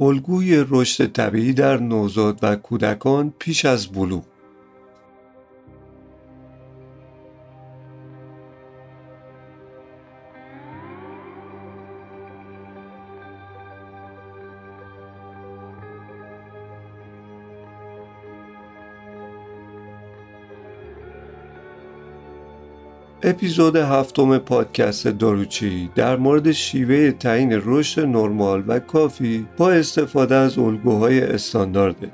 الگوی رشد طبیعی در نوزاد و کودکان پیش از بلوغ. اپیزود هفتم پادکست داروچی در مورد شیوه تعیین رشد نرمال و کافی با استفاده از الگوهای استاندارده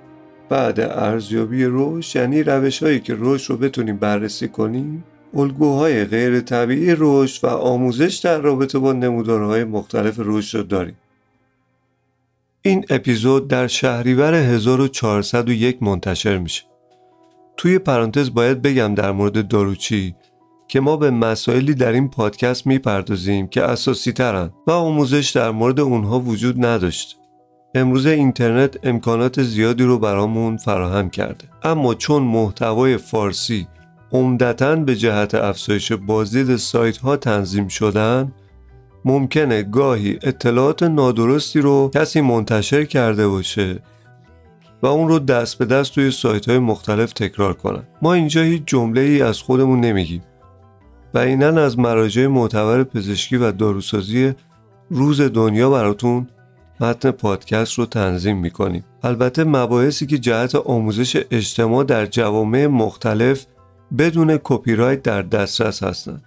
بعد ارزیابی رشد یعنی روش هایی که رشد رو بتونیم بررسی کنیم الگوهای غیر طبیعی رشد و آموزش در رابطه با نمودارهای مختلف رشد رو داریم. این اپیزود در شهریور 1401 منتشر میشه. توی پرانتز باید بگم در مورد داروچی که ما به مسائلی در این پادکست می‌پردازیم که اساسی ترن و آموزش در مورد اونها وجود نداشت. امروز اینترنت امکانات زیادی رو برامون فراهم کرده. اما چون محتوای فارسی عمدتا به جهت افزایش بازدید سایت ها تنظیم شدن ممکنه گاهی اطلاعات نادرستی رو کسی منتشر کرده باشه و اون رو دست به دست توی سایت های مختلف تکرار کنن. ما اینجا هیچ جمله ای از خودمون نمیگیم. و اینن از مراجع معتبر پزشکی و داروسازی روز دنیا براتون متن پادکست رو تنظیم می‌کنیم. البته مباحثی که جهت آموزش اجتماع در جوامع مختلف بدون کپی رایت در دسترس هستند.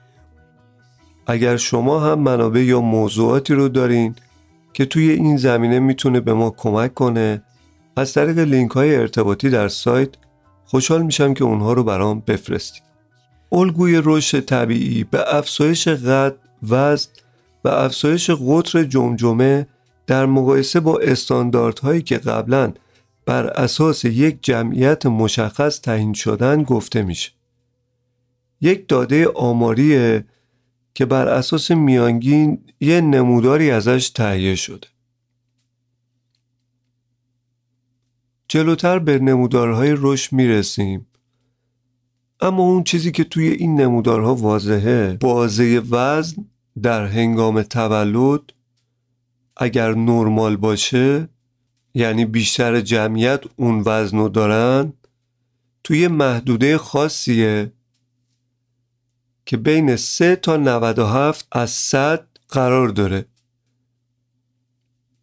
اگر شما هم منابع یا موضوعاتی رو دارین که توی این زمینه می‌تونه به ما کمک کنه از طریق لینک های ارتباطی در سایت خوشحال میشم که اونها رو برام بفرستید. الگوی رشد طبیعی به افزایش قد وزن و افزایش قطر جمجمه در مقایسه با استانداردهایی که قبلا بر اساس یک جمعیت مشخص تعیین شدن گفته میشه. یک داده آماریه که بر اساس میانگین یه نموداری ازش تهیه شده. جلوتر به نمودارهای رشد می‌رسیم. اما اون چیزی که توی این نمودارها واضحه بازه وزن در هنگام تولد اگر نرمال باشه یعنی بیشتر جمعیت اون وزن رو دارن توی محدوده خاصیه که بین 3 تا 97 از 100 قرار داره.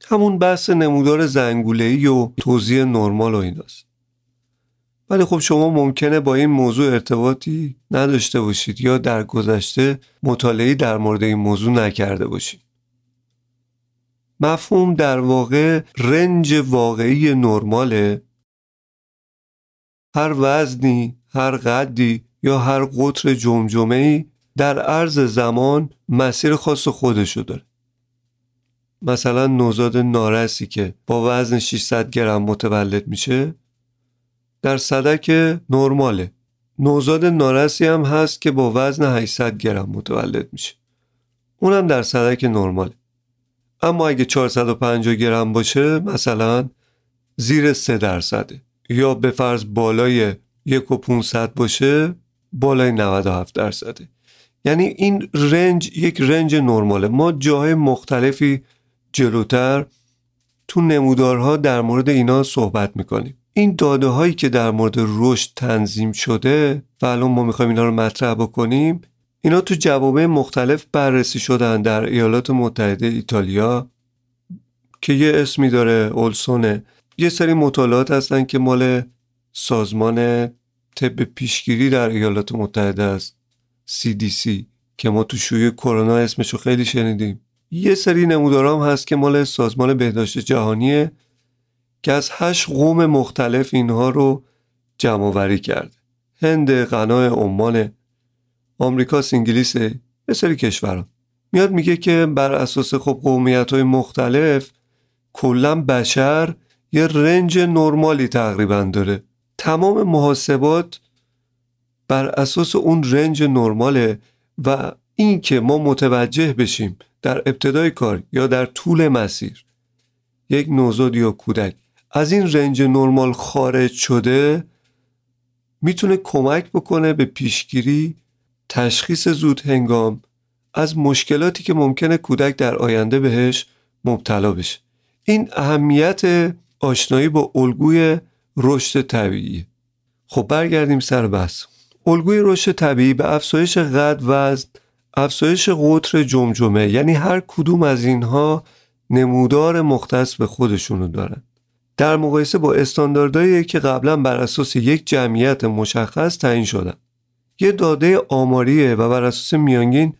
همون بحث نمودار زنگوله‌ای و توضیح نرمال و ایناست. ولی خب شما ممکنه با این موضوع ارتباطی نداشته باشید یا در گذشته مطالعه در مورد این موضوع نکرده باشید. مفهوم در واقع رنج واقعی نرماله. هر وزنی، هر قدی یا هر قطر جمجمه در عرض زمان مسیر خاص خودشو داره. مثلا نوزاد نارسی که با وزن 600 گرم متولد میشه در صدک نرماله. نوزاد نارسی هم هست که با وزن 800 گرم متولد میشه. اونم در صدک نرماله. اما اگه 450 گرم باشه مثلا زیر 3 درصده. یا به فرض بالای 1 و 500 باشه بالای 97 درصده. یعنی این رنج یک رنج نرماله. ما جاهای مختلفی جلوتر تو نمودارها در مورد اینا صحبت می‌کنیم. این داده هایی که در مورد رشد تنظیم شده و الان ما می‌خوایم اینا رو مطرح بکنیم اینا تو جوامع مختلف بررسی شدن در ایالات متحده ایتالیا که یه اسمی داره اولسونه. یه سری مطالعات هستن که مال سازمان طب پیشگیری در ایالات متحده است CDC که ما تو شوی کرونا اسمشو خیلی شنیدیم. یه سری نمودارام هست که مال سازمان بهداشت جهانیه که از هشت قوم مختلف اینها رو جمع وری کرده. هند قنای عمان آمریکا انگلیس یه سری کشورها. میاد میگه که بر اساس خب قومیت های مختلف کلا بشر یه رنج نرمالی تقریبا داره. تمام محاسبات بر اساس اون رنج نرماله و این که ما متوجه بشیم در ابتدای کار یا در طول مسیر یک نوزاد یا کودک از این رنج نرمال خارج شده می‌تونه کمک بکنه به پیشگیری تشخیص زود هنگام از مشکلاتی که ممکنه کودک در آینده بهش مبتلا بشه. این اهمیت آشنایی با الگوی رشد طبیعی. خب برگردیم سر بحث. الگوی رشد طبیعی به افزایش قد وزن افزایش قطر جمجمه یعنی هر کدوم از اینها نمودار مختص به خودشونو دارن. در مقایسه با استانداردهایی که قبلا بر اساس یک جمعیت مشخص تعیین شدن. یه داده آماریه و بر اساس میانگین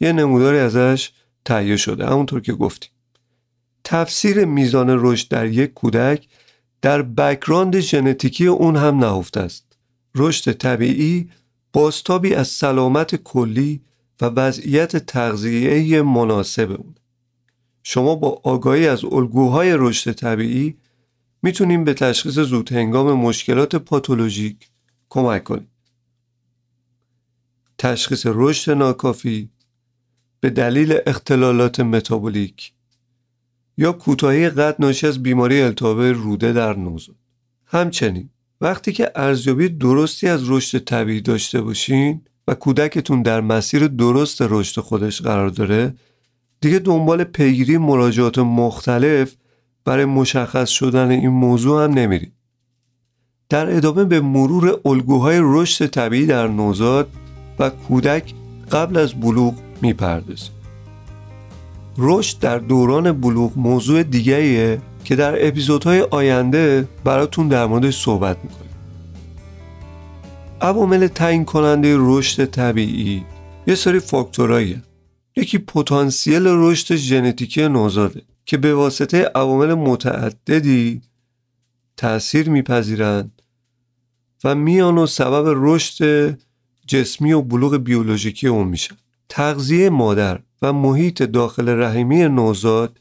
یه نموداری ازش تهیه شده همونطور که گفتیم. تفسیر میزان رشد در یک کودک در بکراند ژنتیکی اون هم نهفته است. رشد طبیعی باستابی از سلامت کلی و وضعیت تغذیه مناسب اون شما با آگاهی از الگوهای رشد طبیعی می‌تونیم به تشخیص زود هنگام مشکلات پاتولوژیک کمک کنیم. تشخیص رشد ناکافی به دلیل اختلالات متابولیک یا کوتاهی قد ناشی از بیماری التهاب روده در نوزاد. همچنین وقتی که ارزیابی درستی از رشد طبیعی داشته باشین و کودکتون در مسیر درست رشد خودش قرار داره دیگه دنبال پیگیری مراجعات مختلف برای مشخص شدن این موضوع هم نمیرید در ادامه به مرور الگوهای رشد طبیعی در نوزاد و کودک قبل از بلوغ می‌پردازیم. رشد در دوران بلوغ موضوع دیگریه که در اپیزودهای آینده براتون در موردش صحبت می‌کنیم. عوامل تعیین کننده رشد طبیعی یه سری فاکتورایی یکی پتانسیل رشد ژنتیکی نوزاده. که به واسطه عوامل متعددی تأثیر میپذیرند و میان و سبب رشد جسمی و بلوغ بیولوژیکی اون میشن. تغذیه مادر و محیط داخل رحمی نوزاد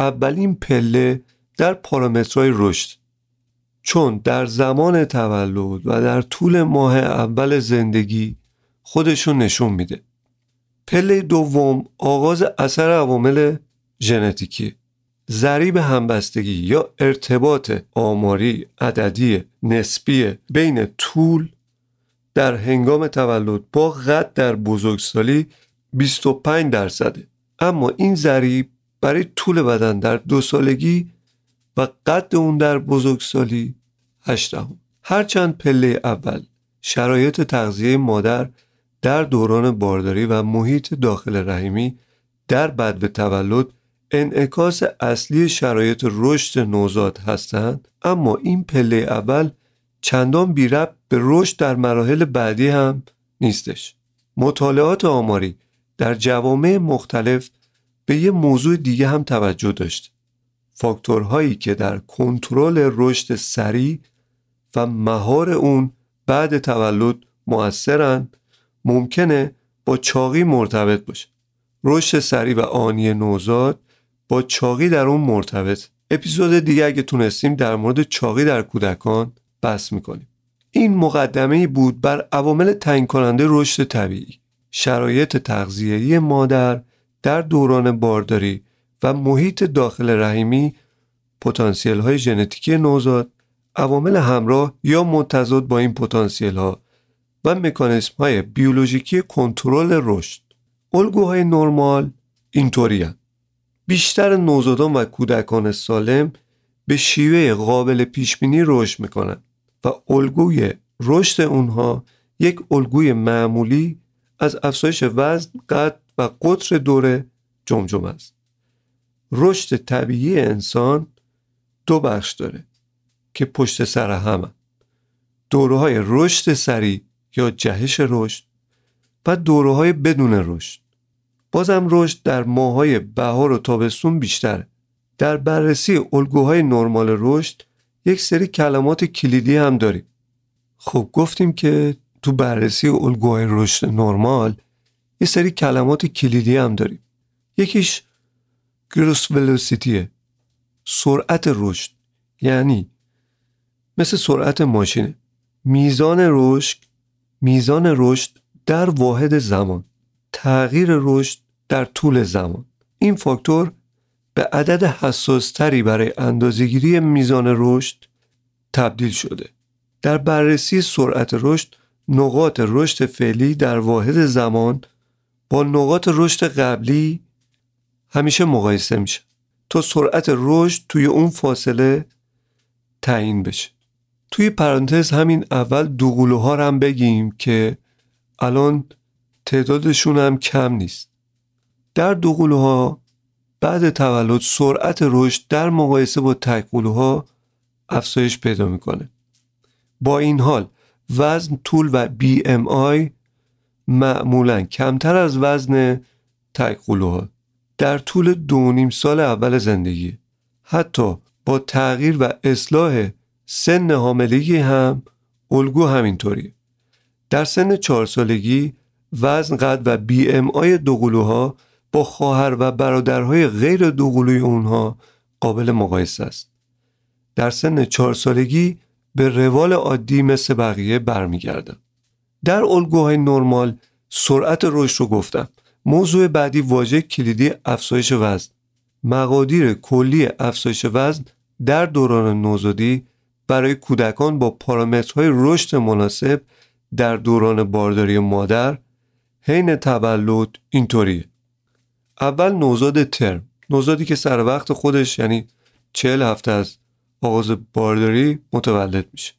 اولین پله در پارامترهای رشد. چون در زمان تولد و در طول ماه اول زندگی خودشون نشون میده. پله دوم آغاز اثر عوامل ژنتیکی ضریب همبستگی یا ارتباط آماری عددی نسبی بین طول در هنگام تولد با قد در بزرگسالی 25 درصده اما این ضریب برای طول بدن در دو سالگی و قد اون در بزرگسالی 8 هم. هرچند پله اول شرایط تغذیه مادر در دوران بارداری و محیط داخل رحمی در بد تولد انعکاس اصلی شرایط رشد نوزاد هستند اما این پله اول چندان بی به رشد در مراحل بعدی هم نیستش. مطالعات آماری در جوامع مختلف به یه موضوع دیگه هم توجه داشت. فاکتورهایی که در کنترل رشد سریع و مهار اون بعد تولد مؤثرند ممکنه با چاقی مرتبط باشه. رشد سریع و آنی نوزاد با چاقی در اون مرتبط. اپیزود دیگه اگه تونستیم در مورد چاقی در کودکان بحث می‌کنیم. این مقدمه بود بر عوامل تعیین کننده رشد طبیعی شرایط تغذیه‌ای مادر در دوران بارداری و محیط داخل رحمی پتانسیل های ژنتیکی نوزاد عوامل همراه یا متضاد با این پتانسیل ها و مکانیسم های بیولوژیکی کنترل رشد. الگوهای نرمال اینطوری بیشتر نوزادان و کودکان سالم به شیوه قابل پیشبینی رشد می‌کنند و الگوی رشد اونها یک الگوی معمولی از افزایش وزن، قد و قطر دور جمجمه است. رشد طبیعی انسان دو بخش داره که پشت سر همه دوره های رشد سریع یا جهش رشد و دوره های بدون رشد بازم رشد در ماهای بهار و تابستون بیشتره در بررسی الگوهای نرمال رشد یک سری کلمات کلیدی هم داریم. خب گفتیم که تو بررسی الگوهای رشد نرمال یه سری کلمات کلیدی هم داریم. یکیش گروس ولوسیتیه سرعت رشد. یعنی مثل سرعت ماشینه. میزان رشد میزان رشد در واحد زمان. تغییر رشد در طول زمان. این فاکتور به عدد حساستری برای اندازهگیری میزان رشد تبدیل شده. در بررسی سرعت رشد نقاط رشد فعلی در واحد زمان با نقاط رشد قبلی همیشه مقایسه میشه تا سرعت رشد توی اون فاصله تعیین بشه. توی پرانتز همین اول دوقلوها هم بگیم که الان تعدادشون هم کم نیست. در دوقلوها بعد تولد سرعت رشد در مقایسه با تکقلوها افزایش پیدا می‌کنه. با این حال وزن طول و بی ام آی معمولا کمتر از وزن تکقلوها در طول دو نیم سال اول زندگی حتی با تغییر و اصلاح سن حاملگی هم الگو همینطوریه. در سن چهار سالگی وزن قد و بی ام آی دوقلوها با خواهر و برادرهای غیر دوقلوی اونها قابل مقایسه است. در سن چهار سالگی به روال عادی مثل بقیه برمیگردن. در الگوهای نرمال سرعت رشد رو گفتم. موضوع بعدی واژه کلیدی افزایش وزن. مقادیر کلی افزایش وزن در دوران نوزادی برای کودکان با پارامترهای رشد مناسب در دوران بارداری مادر حین تولد اینطوریه اول نوزاد ترم. نوزادی که سر وقت خودش یعنی چهل هفته از آغاز بارداری متولد میشه.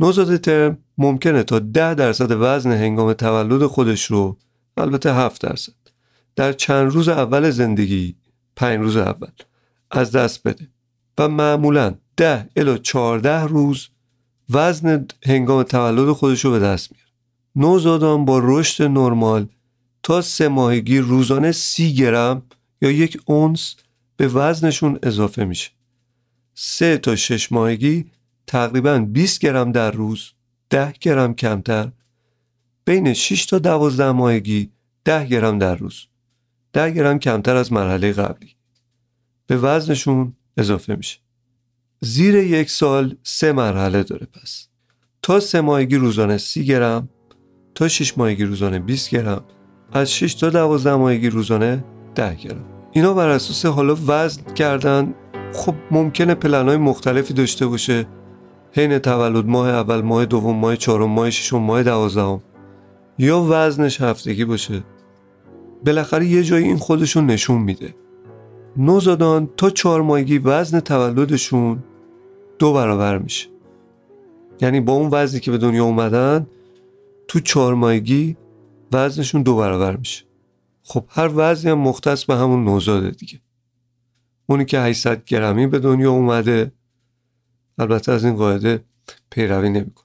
نوزاد ترم ممکنه تا ده درصد وزن هنگام تولد خودش رو البته هفت درصد در چند روز اول زندگی پنج روز اول از دست بده. و معمولا ده الا چهارده روز وزن هنگام تولد خودش رو به دست میاره. نوزادان با رشد نرمال تا سه ماهگی روزانه سی گرم یا یک اونس به وزنشون اضافه میشه. سه تا شش ماهگی تقریبا 20 گرم در روز ده گرم کمتر. بین 6 تا 12 ماهگی 10 گرم در روز. 10 گرم کمتر از مرحله قبلی. به وزنشون اضافه میشه. زیر یک سال سه مرحله داره پس. تا سه ماهگی روزانه سی گرم تا شش ماهگی روزانه 20 گرم از 6 تا 12 ماهگی روزانه 10 گرم. اینا بر اساس حالا وزن کردن خب ممکنه پلن های مختلفی داشته باشه. حین تولد ماه اول ماه دوم ماه چهارم ماه ششم ماه دوازدهم. یا وزنش هفتگی باشه. بالاخره یه جایی این خودشون نشون میده. نوزادان تا چهار ماهگی وزن تولدشون دو برابر میشه. یعنی با اون وزنی که به دنیا اومدن تو چهار ماهگی وزنشون دو برابر میشه. خب هر وزنی هم مختص به همون نوزاده دیگه. اونی که 800 گرمی به دنیا اومده البته از این قاعده پیروی نمیکن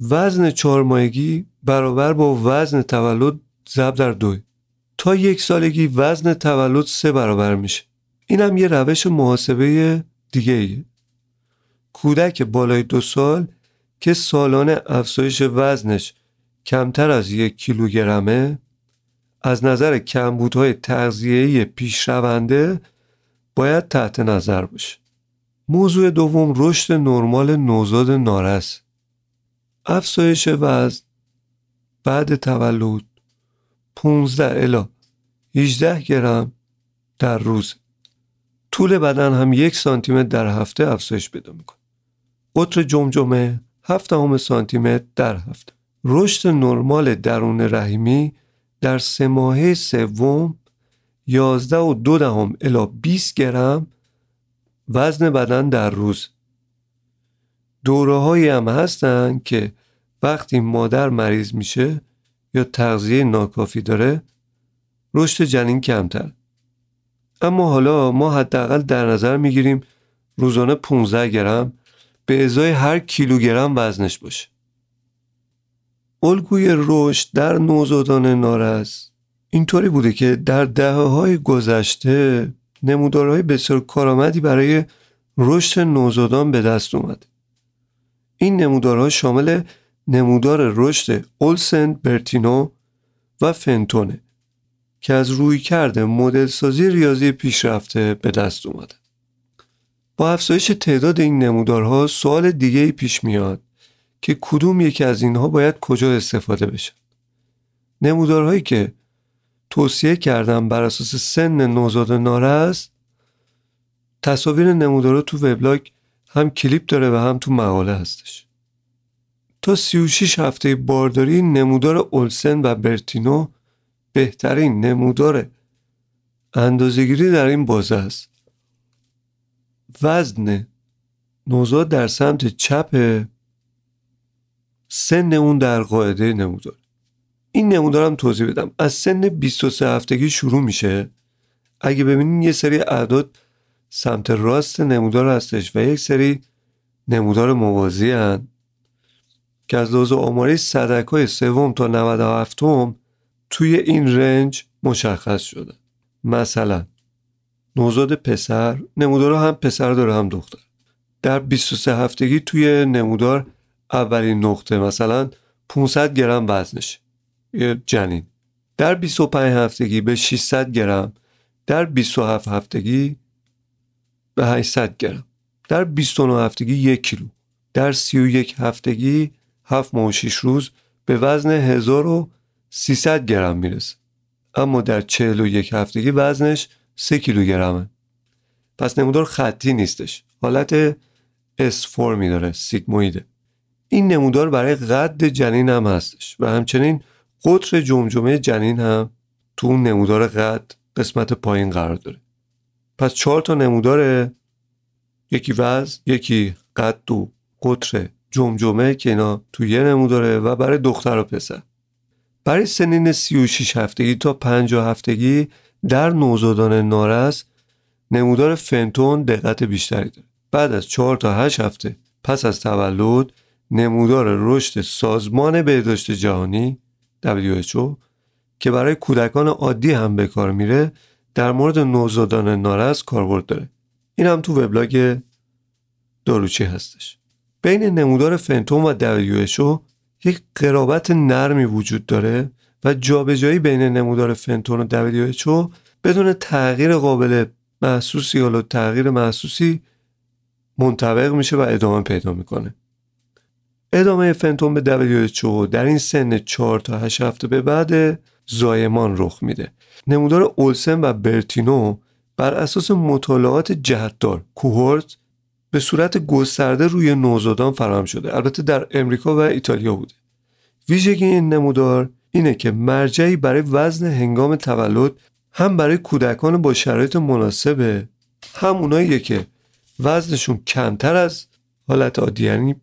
وزن چهار ماهگی برابر با وزن تولد ضرب در دوی تا یک سالگی وزن تولد سه برابر میشه. این هم یه روش محاسبه دیگه ایه. کودک بالای دو سال که سالانه افزایش وزنش کمتر از یک کیلوگرمه از نظر کمبودهای تغذیه‌ای پیشرونده باید تحت نظر باشه. موضوع دوم رشد نرمال نوزاد نارس. افزایش وزن. بعد تولد. 15 الا. 18 گرم در روز. طول بدن هم یک سانتیمتر در هفته افزایش پیدا می‌کنه. قطر جمجمه هفت همه سانتیمتر در هفته. رشد نرمال درون رحمی در سه ماهه سوم 11 و دو دهم الا 20 گرم وزن بدن در روز. دوره هایی هم هستن که وقتی مادر مریض میشه یا تغذیه ناکافی داره رشد جنین کمتر. اما حالا ما حداقل در نظر می‌گیریم روزانه 15 گرم به ازای هر کیلوگرم وزنش باشه. الگوی رشد در نوزادان نارس اینطوری بوده که در دهه های گذشته نمودارهای بسیار کارآمدی برای رشد نوزادان به دست اومد. این نمودارها شامل نمودار رشد اولسن برتینو و فنتونه که از روی کرده مدل سازی ریاضی پیشرفته به دست اومده. با افزایش تعداد این نمودارها سوال دیگه پیش میاد. که کدوم یکی از اینها باید کجا استفاده بشه. نمودارهایی که توصیه کردم بر اساس سن نوزاد نارس تصاویر نمودارها تو وبلاگ هم کلیپ داره و هم تو مقاله هستش. تا 36 هفته بارداری نمودار اولسن و برتینو بهترین نمودار اندازگیری در این بازه است. وزن نوزاد در سمت چپ سن اون در قاعده نمودار. این نمودارم توضیح بدم. از سن 23 هفتگی شروع میشه. اگه ببینین یه سری اعداد سمت راست نمودار هستش و یک سری نمودار موازی هن که از لحاظ آماری صدک های سوم تا 97 توی این رنج مشخص شده. مثلا نوزاد پسر نمودار هم پسر داره هم دختر. در 23 هفتگی توی نمودار اولین نقطه مثلا 500 گرم وزنش. یه جنین. در 25 هفتگی به 600 گرم. در 27 هفتگی به 800 گرم. در 29 هفتگی یک کیلو. در 31 هفتگی 7 ماه و 6 روز به وزن 1300 گرم می‌رسه. اما در 41 هفتگی وزنش 3 کیلوگرمه پس نمودار خطی نیستش. حالت اس فرمی داره سیگمویده این نمودار برای قد جنین هم هستش و همچنین قطر جمجمه جنین هم تو نمودار قد قسمت پایین قرار داره. پس چهار تا نمودار یکی وزن یکی قد و قطر جمجمه که اینا تو یه نموداره و برای دختر و پسر. برای سنین 36 هفتگی تا 50 هفتگی در نوزادان نارس نمودار فنتون دقت بیشتری داره. بعد از 4 تا 8 هفته پس از تولد نمودار رشد سازمان بهداشت جهانی WHO که برای کودکان عادی هم به کار میره در مورد نوزادان نارس کاربرد داره. این هم تو وبلاگ داروچی هستش. بین نمودار فنتوم و WHO یک قرابت نرمی وجود داره و جابجایی بین نمودار فنتون و WHO بدون تغییر قابل محسوسی یا تغییر محسوسی منطبق میشه و ادامه پیدا می‌کنه. ادامه فنتوم به WHO در این سن 4 تا 8 هفته به بعد زایمان رخ میده. نمودار اولسن و برتینو بر اساس مطالعات جهتدار کوهورت به صورت گسترده روی نوزادان فراهم شده. البته در امریکا و ایتالیا بوده. ویژگی این نمودار اینه که مرجعی برای وزن هنگام تولد هم برای کودکان با شرایط مناسبه هم اونایی که وزنشون کمتر از حالت عادی یعنی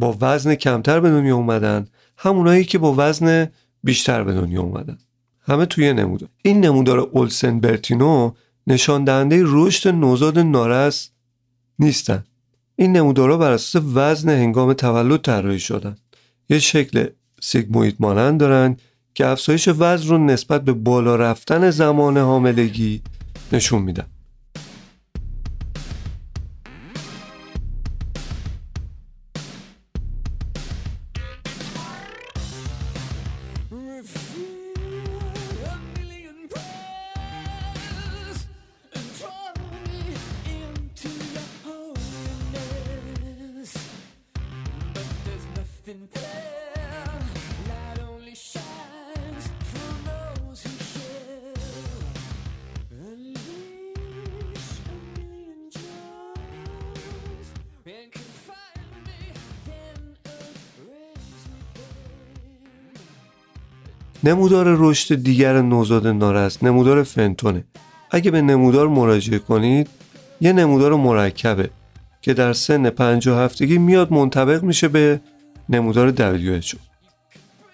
با وزن کمتر به دنیا اومدن همونایی که با وزن بیشتر به دنیا اومدن. همه توی نمودار این نمودار اولسن برتینو نشان دهنده رشد نوزاد نارس نیستن. این نمودارها بر اساس وزن هنگام تولد طراحی شدن. یه شکل سیگموید مانند دارن که افزایش وزن رو نسبت به بالا رفتن زمان حاملگی نشون میدن. نمودار رشد دیگر نوزاد نارس نمودار فنتونه. اگه به نمودار مراجعه کنید یه نمودار مرکبه که در سن 50 هفتگی میاد منطبق میشه به نمودار WHO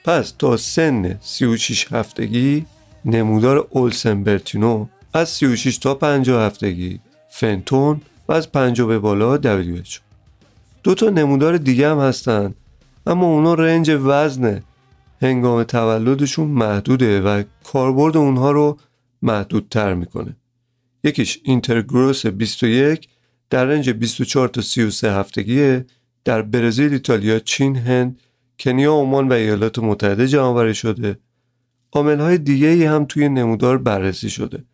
پس تا سن 36 هفتگی نمودار اولسن برتینو از 36 تا 50 هفتگی فنتون و از 50 به بالا WHO دو تا نمودار دیگه هم هستن اما اونا رنج وزن هنگام تولدشون محدوده و کاربرد اونها رو محدودتر می‌کنه یکیش اینترگروس 21 در رنج 24 تا 33 هفتگیه در برزیل، ایتالیا، چین، هند، کنیا، عمان و ایالات متحده جمعآوری شده. های دیگه ای هم توی نمودار بررسی شده.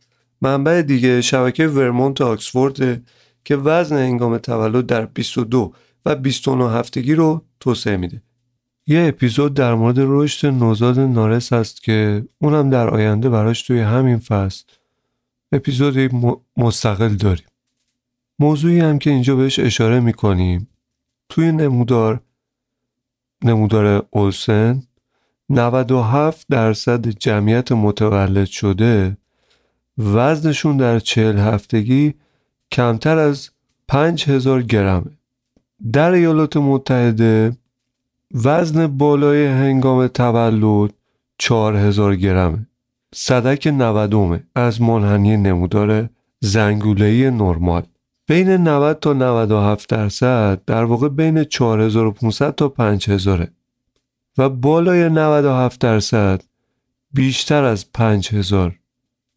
منبع دیگه شبکه ورمونت آکسفورد که وزن هنگام تولد در 22 و 29 هفتگی رو توسعه میده. یه اپیزود در مورد رشد نوزاد نارس هست که اونم در آینده براش توی همین فصل اپیزودی مستقل داریم. موضوعی هم که اینجا بهش اشاره می‌کنیم. توی نمودار نمودار اولسن 97 درصد جمعیت متولد شده. وزنشون در چهل هفتگی کمتر از 5000 گرمه. در ایالات متحده وزن بالای هنگام تولد 4000 گرمه. صدک 90 از منحنی نمودار زنگولهی نرمال. بین 90 تا 97 درصد در واقع بین 4500 تا 5000 و بالای 97 درصد بیشتر از 5000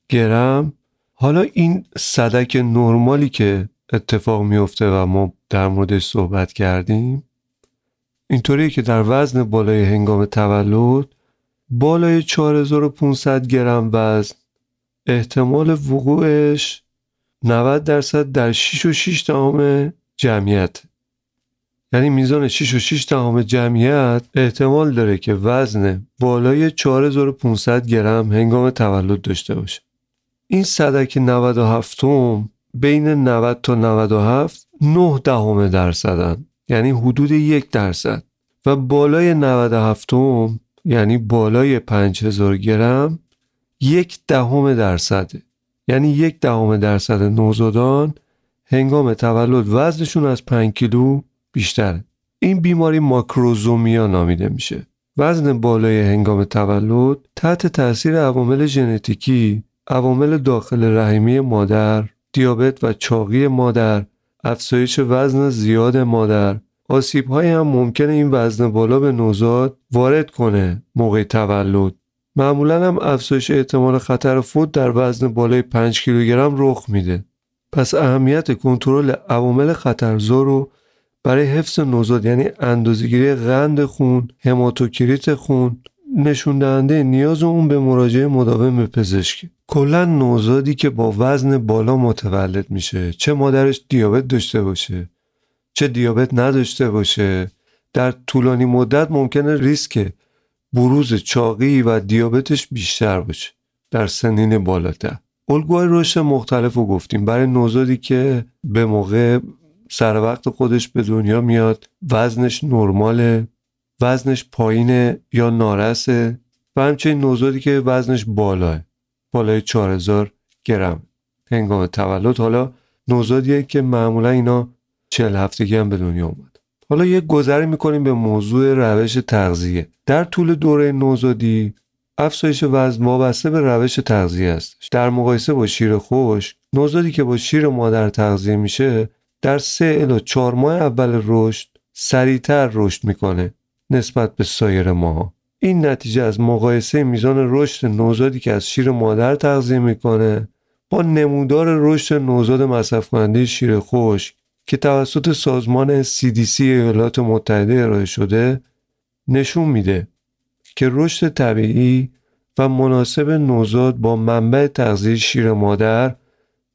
گرم. حالا این صدک نرمالی که اتفاق میفته و ما در موردش صحبت کردیم اینطوریه که در وزن بالای هنگام تولد بالای 4500 گرم وزن. احتمال وقوعش 90 درصد در 6 و 6 دهم جمعیت. یعنی میزان 6 و 6 دهم جمعیت احتمال داره که وزن بالای 4500 گرم هنگام تولد داشته باشه. این صدک 97 بین 90 تا 97 9 دهم درصدن. یعنی حدود یک درصد. و بالای 97 یعنی بالای 5000 گرم یک دهم درصده. یعنی یک دهم درصد نوزادان هنگام تولد وزنشون از 5 کیلو بیشتره. این بیماری ماکروزومیا نامیده میشه. وزن بالای هنگام تولد تحت تاثیر عوامل ژنتیکی عوامل داخل رحمی مادر دیابت و چاقی مادر افزایش وزن زیاد مادر. آسیب های هم ممکنه این وزن بالا به نوزاد وارد کنه موقع تولد. معمولا هم افزایش احتمال خطر فوت در وزن بالای 5 کیلوگرم رخ میده. پس اهمیت کنترل عوامل خطرزا رو برای حفظ نوزاد یعنی اندازهگیری قند خون هماتوکریت خون نشون دهنده نیاز اون به مراجعه مداوم به پزشکی. کلا نوزادی که با وزن بالا متولد میشه. چه مادرش دیابت داشته باشه چه دیابت نداشته باشه. در طولانی مدت ممکنه ریسک بروز چاقی و دیابتش بیشتر باشه. در سنین بالاتر. الگوهای رشد مختلف رو گفتیم. برای نوزادی که به موقع سر وقت خودش به دنیا میاد وزنش نرماله وزنش پایینه یا نارسه و همچنین نوزادی که وزنش بالاه. بالای 4000 گرم. هنگام تولد حالا نوزادیه که معمولا اینا چل هفتگی هم به دنیا اومد. حالا یک گذری می‌کنیم به موضوع روش تغذیه. در طول دوره نوزادی افزایش وزن وابسته به روش تغذیه است در مقایسه با شیر خوش نوزادی که با شیر مادر تغذیه میشه در سه الی چهار ماه اول رشد سریعتر رشد می‌کنه نسبت به سایر ماها. این نتیجه از مقایسه میزان رشد نوزادی که از شیر مادر تغذیه می‌کنه با نمودار رشد نوزاد مصرف کننده شیر خوش که توسط سازمان CDC ایالات متحده ارائه شده نشون میده که رشد طبیعی و مناسب نوزاد با منبع تغذیه شیر مادر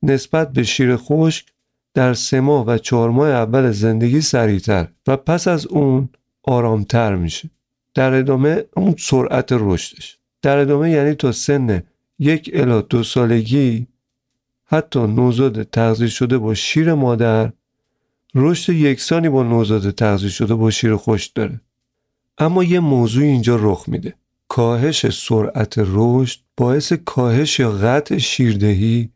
نسبت به شیر خشک در سه ماه و چهار ماه اول زندگی سریعتر و پس از اون آرامتر میشه. در ادامه اون سرعت رشدش در ادامه یعنی تا سن یک الا دو سالگی حتی نوزاد تغذیه شده با شیر مادر رشد یکسانی با نوزاد تغذیه شده با شیر خشک داره. اما یه موضوع اینجا رخ میده. کاهش سرعت رشد باعث کاهش یا قطع شیردهی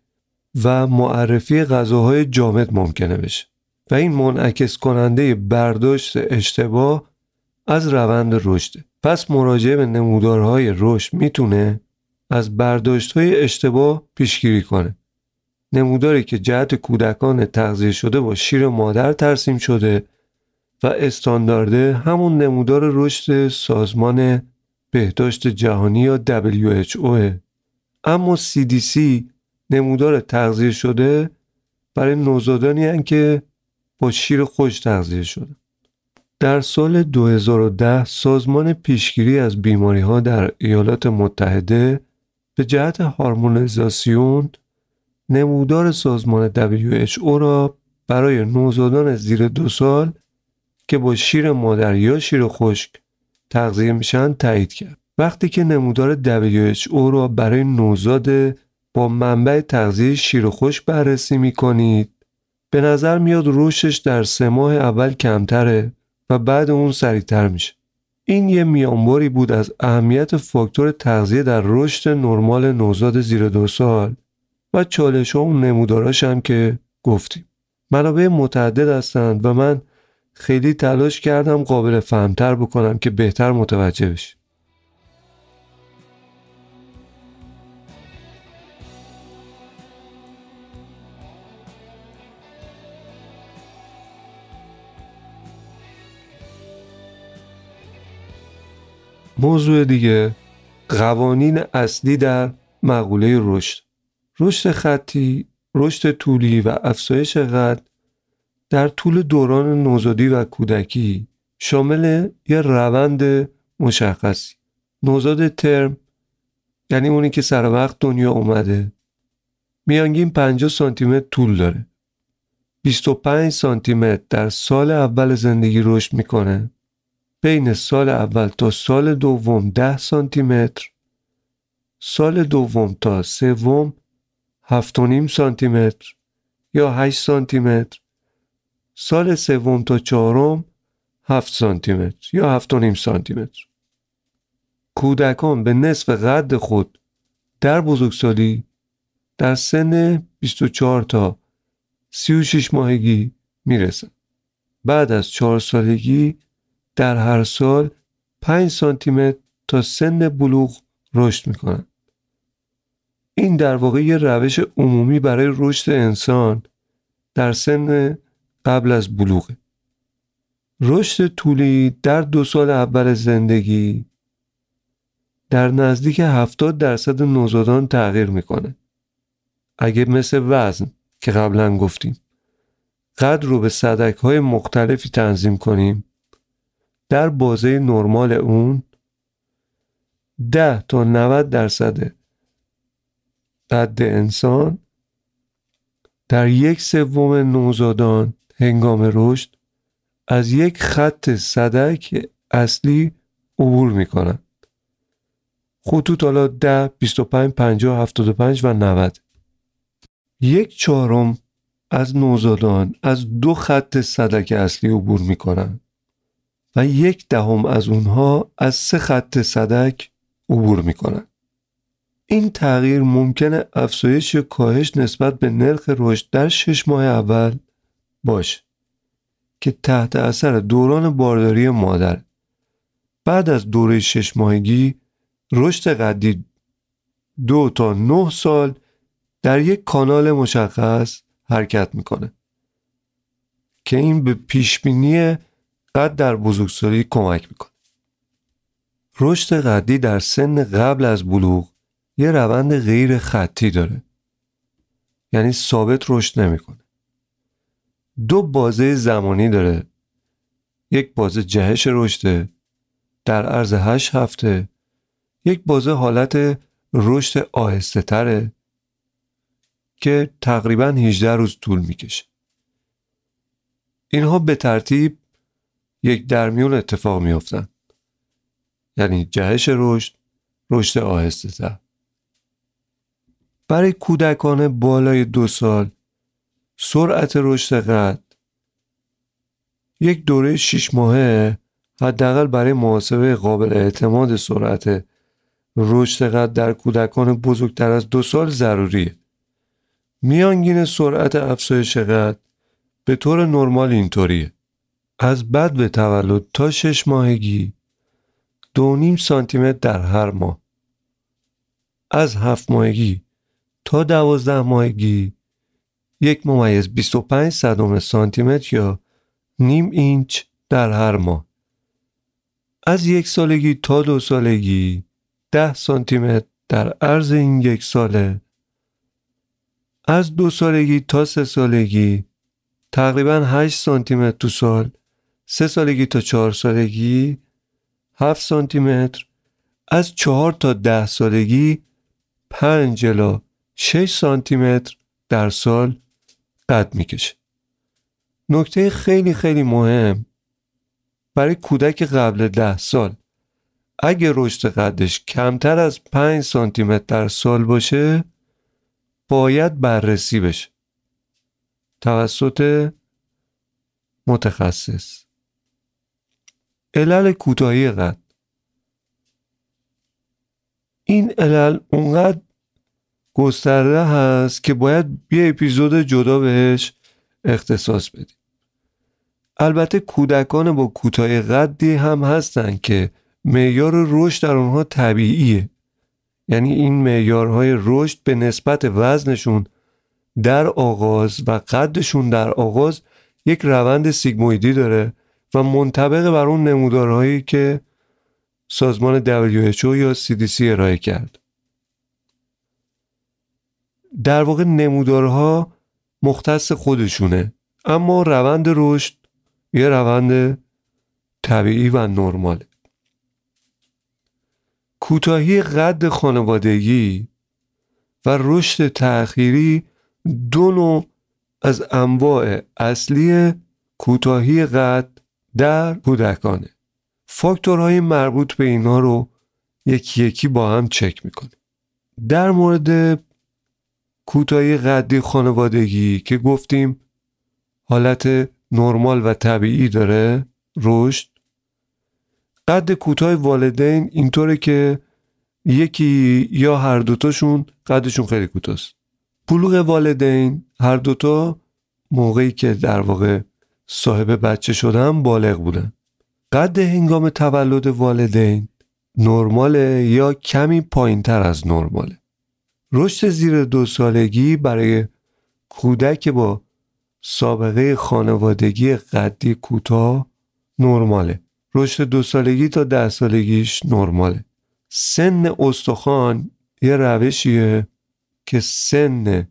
و معرفی غذاهای جامد ممکنه بشه. و این منعکس کننده برداشت اشتباه از روند رشده پس مراجعه به نمودارهای رشد می‌تونه از برداشت های اشتباه پیشگیری کنه. نموداری که جهت کودکان تغذیه شده با شیر مادر ترسیم شده و استاندارده همون نمودار رشد سازمان بهداشت جهانی یا WHO اما CDC نمودار تغذیه شده برای نوزادانی که با شیر خوش تغذیه شده. در سال 2010 سازمان پیشگیری از بیماری ها در ایالات متحده به جهت هارمونیزاسیون نمودار سازمان WHO را برای نوزادان زیر دو سال که با شیر مادر یا شیر خشک تغذیه میشن تایید کرد. وقتی که نمودار WHO را برای نوزاد با منبع تغذیه شیر خشک بررسی می کنید به نظر میاد رشدش در سه ماه اول کمتره. و بعد اون سریعتر میشه. این یه میانباری بود از اهمیت فاکتور تغذیه در رشد نرمال نوزاد زیر دو سال و چالش ها و نموداراش هم که گفتیم. منابع متعدد هستند و من خیلی تلاش کردم قابل فهمتر بکنم که بهتر متوجه بشی موضوع دیگه قوانین اصلی در مقوله رشد. رشد خطی رشد طولی و افزایش قد در طول دوران نوزادی و کودکی شامل یه روند مشخصی. نوزاد ترم یعنی اونی که سر وقت دنیا اومده. میانگین 50 سانتی متر طول داره. 25 سانتی متر در سال اول زندگی رشد می‌کنه. بین سال اول تا سال دوم 10 سانتی متر سال دوم تا سوم 7.5 سانتی متر یا 8 سانتی متر سال سوم تا چهارم 7 سانتی متر یا 7.5 سانتی متر کودکان به نصف قد خود در بزرگسالی در سن 24 تا 36 ماهگی می‌رسن. بعد از چهار سالگی در هر سال 5 سانتی متر تا سن بلوغ رشد می‌کنن این در واقع یه روش عمومی برای رشد انسان در سن قبل از بلوغه. رشد طولی در دو سال اول زندگی در نزدیک 70 درصد نوزادان تغییر می‌کنه. اگه مثل وزن که قبلا گفتیم قدر رو به صدک های مختلفی تنظیم کنیم در بازه نرمال اون 10 تا 90 درصد قد انسان در یک سوم نوزادان هنگام رشد از یک خط صدک اصلی عبور می کنند. خطوط حالا 10, 25, 50, 75 و 90 یک چهارم از نوزادان از دو خط صدک اصلی عبور می کنند و یک دهم از اونها از سه خط صدک عبور می کنند. این تغییر ممکنه افزایش یا کاهش نسبت به نرخ رشد در شش ماه اول باشه که تحت اثر دوران بارداری مادر بعد از دوره شش ماهگی رشد قدی دو تا نه سال در یک کانال مشخص حرکت می‌کنه که این به پیشبینی قد در بزرگسالی کمک می‌کنه. رشد قدی در سن قبل از بلوغ یه روند غیر خطی داره. یعنی ثابت رشد نمی‌کنه. دو بازه زمانی داره. یک بازه جهش رشده در عرض هشت هفته. یک بازه حالت رشد آهسته تره که تقریبا 18 روز طول می‌کشه. اینها به ترتیب یک درمیون اتفاق میافتند یعنی جهش رشد رشد آهسته تر برای کودکان بالای دو سال سرعت رشد قد یک دوره شیش ماهه حداقل برای محاسبه قابل اعتماد سرعت رشد قد در کودکان بزرگتر از دو سال ضروریه. میانگین سرعت افزایش قد به طور نرمال اینطوریه. از بد به تولد تا شش ماهگی. دو نیم سانتیمتر در هر ماه. از هفت ماهگی تا دوازده ماهگی. یک ممیز 25 صدم سانتیمتر یا نیم اینچ در هر ماه. از یک سالگی تا دو سالگی ده سانتیمتر در عرض این یک ساله. از دو سالگی تا سه سالگی تقریبا 8 سانتیمتر تو سال. سه سالگی تا چهار سالگی 7 سانتیمتر. از چهار تا ده سالگی 5 الا 6 سانتیمتر در سال قد می‌کشه. نکته خیلی خیلی مهم برای کودک قبل ده سال. اگه رشد قدش کمتر از 5 سانتی متر در سال باشه باید بررسی بشه. توسط متخصص. علل کوتاهی قد. این علل اونقدر گسترده هست که باید یه اپیزود جدا بهش اختصاص بدیم. البته کودکان با کوتاه قدی هم هستند که معیار رشد در اونها طبیعیه. یعنی این معیارهای رشد به نسبت وزنشون در آغاز و قدشون در آغاز یک روند سیگمویدی داره و منطبق بر اون نمودارهایی که سازمان WHO یا CDC ارائه کرد. در واقع نمودارها مختص خودشونه اما روند رشد یه روند طبیعی و نرماله. کوتاهی قد خانوادگی و رشد تأخیری دو نوع از انواع اصلی کوتاهی قد در کودکانه. فاکتورهای مربوط به اینها رو یکی یکی با هم چک می‌کنه در مورد کوتاهی قدی خانوادگی که گفتیم حالت نرمال و طبیعی داره رشد. قد کوتاه والدین اینطوره که یکی یا هر دوتاشون قدشون خیلی کوتاست بلوغ والدین هر دوتا موقعی که در واقع صاحب بچه شدن بالغ بودن قد هنگام تولد والدین نرماله یا کمی پایین تر از نرماله. رشد زیر دو سالگی برای کودک با سابقه خانوادگی قدی کوتاه نرماله. رشد دو سالگی تا ده سالگیش نرماله. سن استخوان یه روشیه که سن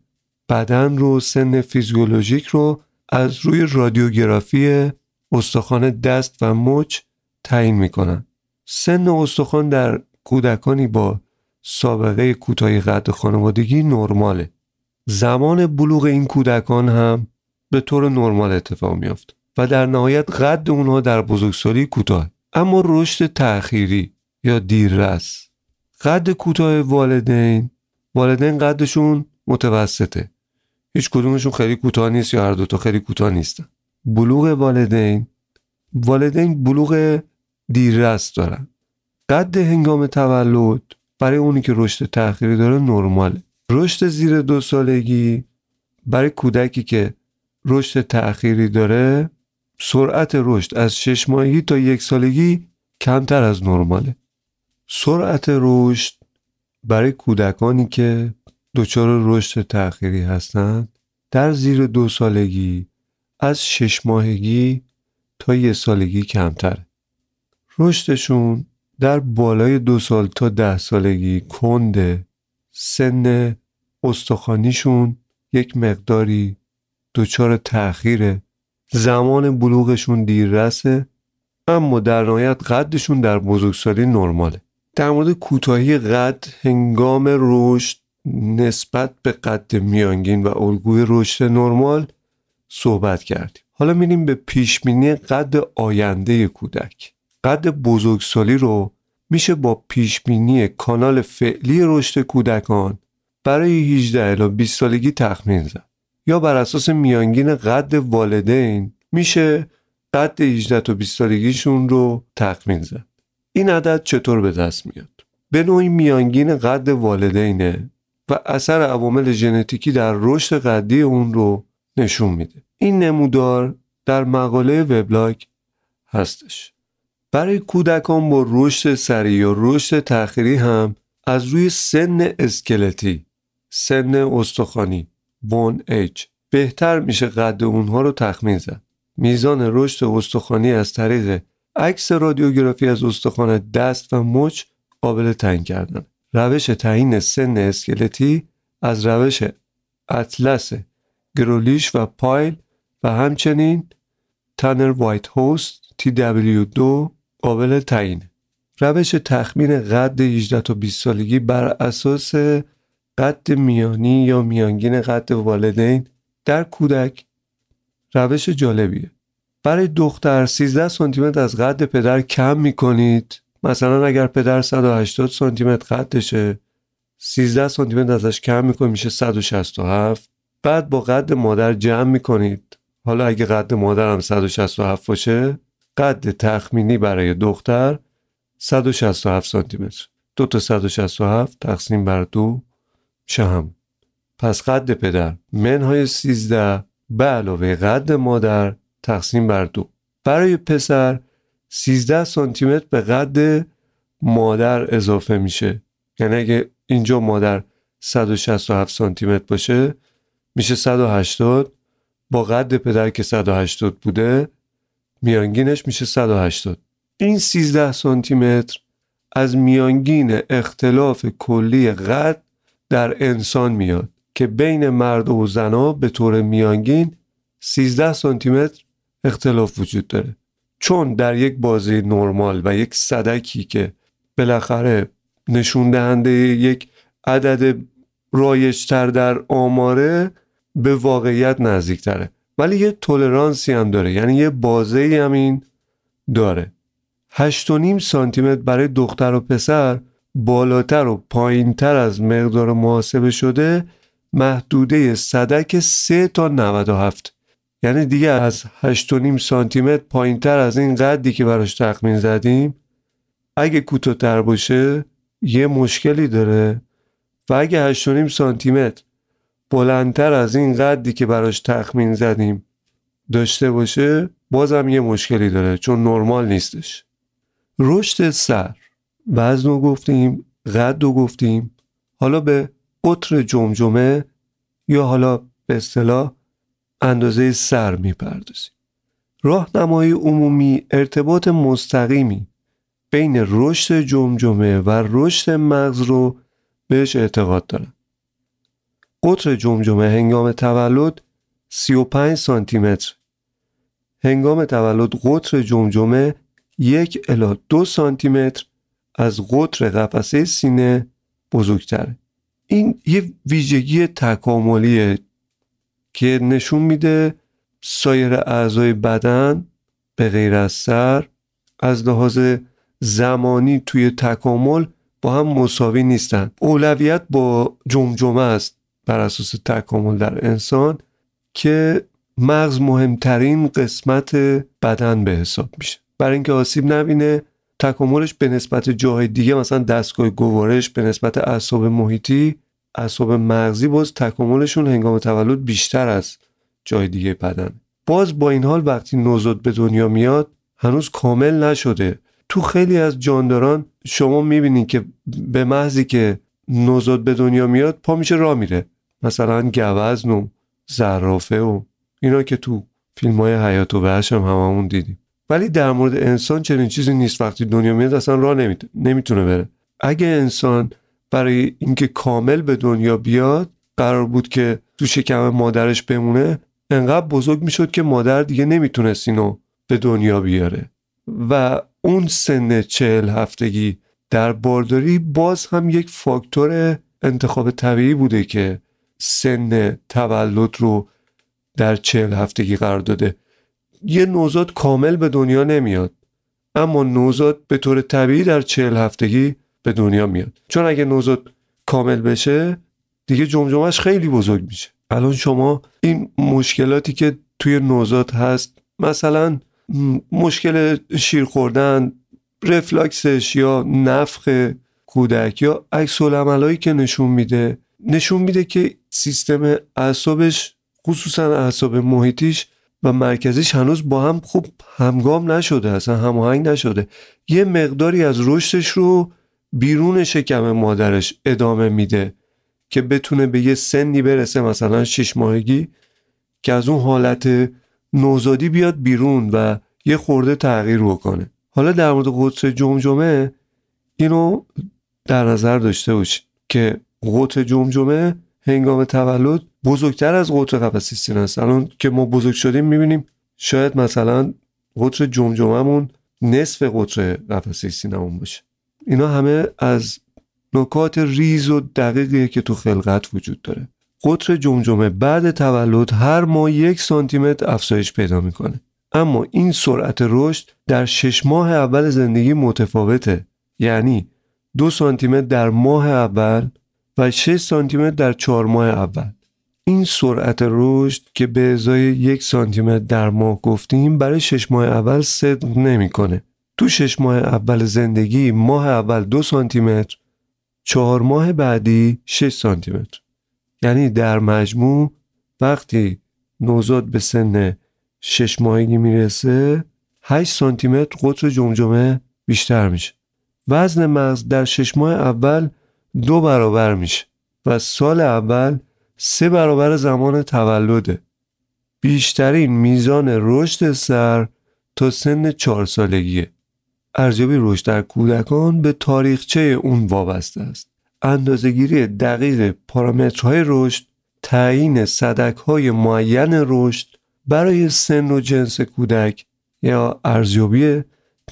بدن رو سن فیزیولوژیک رو از روی رادیوگرافی استخوان دست و مچ تعیین می‌کنن. سن استخوان در کودکانی با سابقه کوتاهی قد خانوادگی نرماله. زمان بلوغ این کودکان هم به طور نرمال اتفاق میافت و در نهایت قد اونها در بزرگسالی کوتاه اما رشد تأخیری یا دیررس. قد کوتاه والدین والدین قدشون متوسطه. هیچ کدومشون خیلی کوتاه نیست یا هر دوتا خیلی کوتاه نیستن بلوغ والدین والدین بلوغ دیررس دارن. قد هنگام تولد برای اونی که رشد تأخیری داره نرماله. رشد زیر دو سالگی برای کودکی که رشد تأخیری داره سرعت رشد از شش ماهگی تا یک سالگی کمتر از نرماله. سرعت رشد برای کودکانی که دچار رشد تأخیری هستند. در زیر دو سالگی از شش ماهگی تا یک سالگی کمتر رشدشون در بالای دو سال تا ده سالگی کنده سن استخوانیشون یک مقداری دچار تأخیره. زمان بلوغشون دیررسه اما در نهایت قدشون در بزرگسالی نرماله. در مورد کوتاهی قد هنگام رشد نسبت به قد میانگین و الگوی رشد نرمال صحبت کردیم. حالا میریم به پیشبینی قد آینده کودک. قد بزرگسالی رو میشه با پیشبینی کانال فعلی رشد کودکان برای 18 الی 20 سالگی تخمین زد. یا بر اساس میانگین قد والدین میشه قد 18 تا 20 سالگیشون رو تخمین زد. این عدد چطور به دست میاد؟ به نوعی میانگین قد والدینه و اثر عوامل ژنتیکی در رشد قدی اون رو نشون میده. این نمودار در مقاله وبلاگ هستش. برای کودکان با رشد سریع یا رشد تأخیری هم از روی سن اسکلتی سن استخوانی بون ایج بهتر میشه قد اونها رو تخمین زد. میزان رشد استخوانی از طریق عکس رادیوگرافی از استخوان دست و مچ قابل تعیین کردن. روش تعیین سن اسکلتی از روش اطلس گرولیش و پایل و همچنین تانر وایت هوست TW2 قابل تعیین. روش تخمین قد 18 تا 20 سالگی بر اساس قد میانی یا میانگین قد والدین در کودک روش جالبیه. برای دختر 13 سانتی متر از قد پدر کم می‌کنید. مثلا اگر پدر 180 سانتی متر قدشه 13 سانتی متر ازش کم می‌کنید میشه 167 بعد با قد مادر جمع می‌کنید. حالا اگه قد مادر هم 167 باشه قد تخمینی برای دختر 167 سانتی متر دو تا 167 تقسیم بر دو میشه هم پس قد پدر. منهای 13 به علاوه قد مادر تقسیم بر دو. برای پسر 13 سانتی متر به قد مادر اضافه میشه. یعنی اگه اینجا مادر 167 سانتی متر باشه میشه 180 با قد پدر که 180 بوده میانگینش میشه 180 این 13 سانتی متر از میانگین اختلاف کلی قد در انسان میاد که بین مرد و زنا به طور میانگین 13 سانتی متر اختلاف وجود داره. چون در یک بازی نرمال و یک صدکی که بالاخره نشون دهنده یک عدد رایجتر در آماره به واقعیت نزدیکتره. ولی یه تولرانسی هم داره یعنی یه بازه هم این داره. 8.5 سانتی متر برای دختر و پسر بالاتر و پایینتر از مقدار محاسبه شده محدوده صدک 3 تا 97 یعنی دیگه از 8.5 سانتی متر پایینتر از این قدی که براش تخمین زدیم اگه کوتاه‌تر باشه یه مشکلی داره و اگه 8.5 سانتی متر بلندتر از این قدی که براش تخمین زدیم داشته باشه بازم یه مشکلی داره چون نرمال نیستش. رشد سر. وزن رو گفتیم قد رو گفتیم. حالا به قطر جمجمه یا حالا به اصطلاح اندازه سر می‌پردازیم. راهنمای عمومی ارتباط مستقیمی بین رشد جمجمه و رشد مغز رو بهش اعتقاد دارن. قطر جمجمه هنگام تولد 35 سانتی متر هنگام تولد قطر جمجمه یک الا دو سانتی متر از قطر قفسه سینه بزرگتره. این یه ویژگی تکاملیه که نشون میده سایر اعضای بدن به غیر از سر از لحاظ زمانی توی تکامل با هم مساوی نیستن. اولویت با جمجمه است بر اساس تکامل در انسان که مغز مهمترین قسمت بدن به حساب میشه. برای اینکه آسیب نبینه تکاملش به نسبت جاهای دیگه مثلا دستگاه گوارش به نسبت اعصاب محیطی اعصاب مغزی باز تکاملشون هنگام تولد بیشتر از جای دیگه بدن. باز با این حال وقتی نوزاد به دنیا میاد هنوز کامل نشده. تو خیلی از جانداران شما می‌بینید که به محضی که نوزاد به دنیا میاد پا میشه راه میره. مثلا گوزن و زرافه و اینا که تو فیلم های حیات و وحش هم هممون دیدیم. ولی در مورد انسان چنین چیزی نیست. وقتی دنیا میاد اصلا راه نمی‌تونه بره. اگه انسان برای اینکه کامل به دنیا بیاد قرار بود که تو شکم مادرش بمونه انقدر بزرگ می‌شد که مادر دیگه نمی‌تونست اینو به دنیا بیاره. و اون سن چهل هفتگی در بارداری باز هم یک فاکتور انتخاب طبیعی بوده که سن تولد رو در چهل هفتگی قرار داده. یه نوزاد کامل به دنیا نمیاد اما نوزاد به طور طبیعی در چهل هفتگی به دنیا میاد. چون اگه نوزاد کامل بشه دیگه جمجمش خیلی بزرگ میشه. الان شما این مشکلاتی که توی نوزاد هست مثلا مشکل شیر خوردن رفلاکسش یا نفخ کودک یا عکس که نشون میده نشون میده که سیستم اعصابش خصوصا اعصاب محیطیش و مرکزیش هنوز با هم خوب همگام نشده اصلا هماهنگ نشده. یه مقداری از رشدش رو بیرون شکم مادرش ادامه میده که بتونه به یه سنی برسه مثلا شش ماهگی که از اون حالت نوزادی بیاد بیرون و یه خورده تغییر بکنه. حالا در مورد قطر جمجمه اینو در نظر داشته باشید که قطر جمجمه هنگام تولد بزرگتر از قطر قفسه سینه است. الان که ما بزرگ شدیم می‌بینیم شاید مثلا قطر جمجمهمون نصف قطر قفسه سینمون باشه. اینا همه از نکات ریز و دقیقیه که تو خلقت وجود داره. قطر جمجمه بعد تولد هر ماه یک سانتیمتر افزایش پیدا می‌کنه. اما این سرعت رشد در شش ماه اول زندگی متفاوته. یعنی دو سانتیمتر در ماه اول و 6 سانتیمتر در چهار ماه اول. این سرعت رشد که به ازای یک سانتیمتر در ماه گفتیم برای شش ماه اول صدق نمی‌کنه. تو شش ماه اول زندگی ماه اول دو سانتیمتر چهار ماه بعدی 6 سانتیمتر. یعنی در مجموع وقتی نوزاد به سن شش ماهگی می‌رسه 8 سانتی متر قطر جمجمه بیشتر میشه. وزن مغز در شش ماه اول دو برابر میشه و سال اول سه برابر زمان تولده. بیشترین میزان رشد سر تا سن چهار سالگیه. ارزیابی رشد در کودکان به تاریخچه اون وابسته است. اندازهگیری دقیق پارامترهای رشد تعیین صدکهای معین رشد برای سن و جنس کودک یا ارزیابی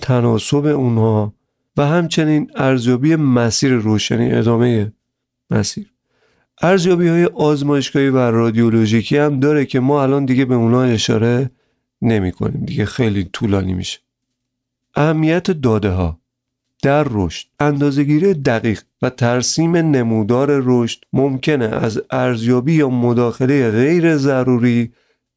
تناسب اونها و همچنین ارزیابی مسیر روشنی ادامه مسیر. ارزیابی های آزمایشگاهی و رادیولوژیکی هم داره که ما الان دیگه به اونها اشاره نمی کنیم دیگه خیلی طولانی میشه. اهمیت داده ها در رشد اندازهگیری دقیق و ترسیم نمودار رشد ممکنه از ارزیابی یا مداخله غیر ضروری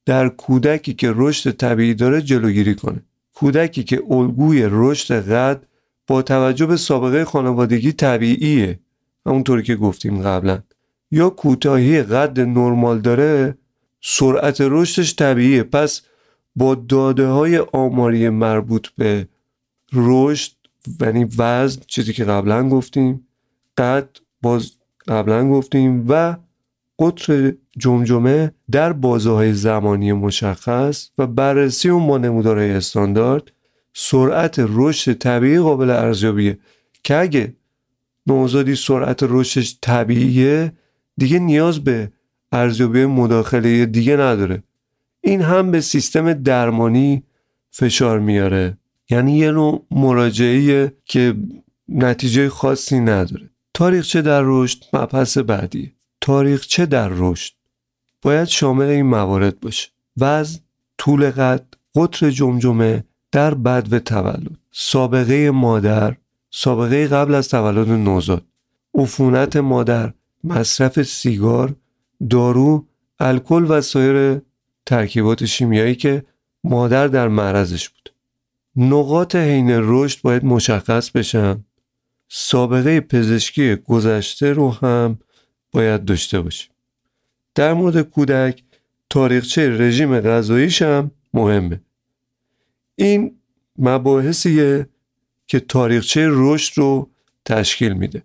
در کودکی که رشد طبیعی داره جلوگیری کنه. کودکی که الگوی رشد قد با توجه به سابقه خانوادگی طبیعیه. همونطوری که گفتیم قبلا. یا کوتاهی قد نرمال داره سرعت رشدش طبیعیه. پس با داده های آماری مربوط به رشد یعنی وزن چیزی که قبلا گفتیم قد باز قبلا گفتیم و قطر جمجمه در بازه های زمانی مشخص و بررسی اون با نمودارهای استاندارد سرعت رشد طبیعی قابل ارزیابیه که اگه نوزادی سرعت رشدش طبیعیه دیگه نیاز به ارزیابی مداخله دیگه نداره. این هم به سیستم درمانی فشار میاره. یعنی یه نوع مراجعه که نتیجه خاصی نداره. تاریخچه در رشد؟ مبحث بعدی. تاریخچه در رشد؟ باید شامل این موارد باشه. وزن طول قد قطر جمجمه در بد و تولد. سابقه مادر سابقه قبل از تولد نوزاد. عفونت مادر مصرف سیگار دارو الکل و سایر ترکیبات شیمیایی که مادر در معرضش نقاط حین رشد باید مشخص بشن. سابقه پزشکی گذشته رو هم باید داشته باشیم. در مورد کودک تاریخچه رژیم غذاییش هم مهمه. این مباحثیه که تاریخچه رشد رو تشکیل میده.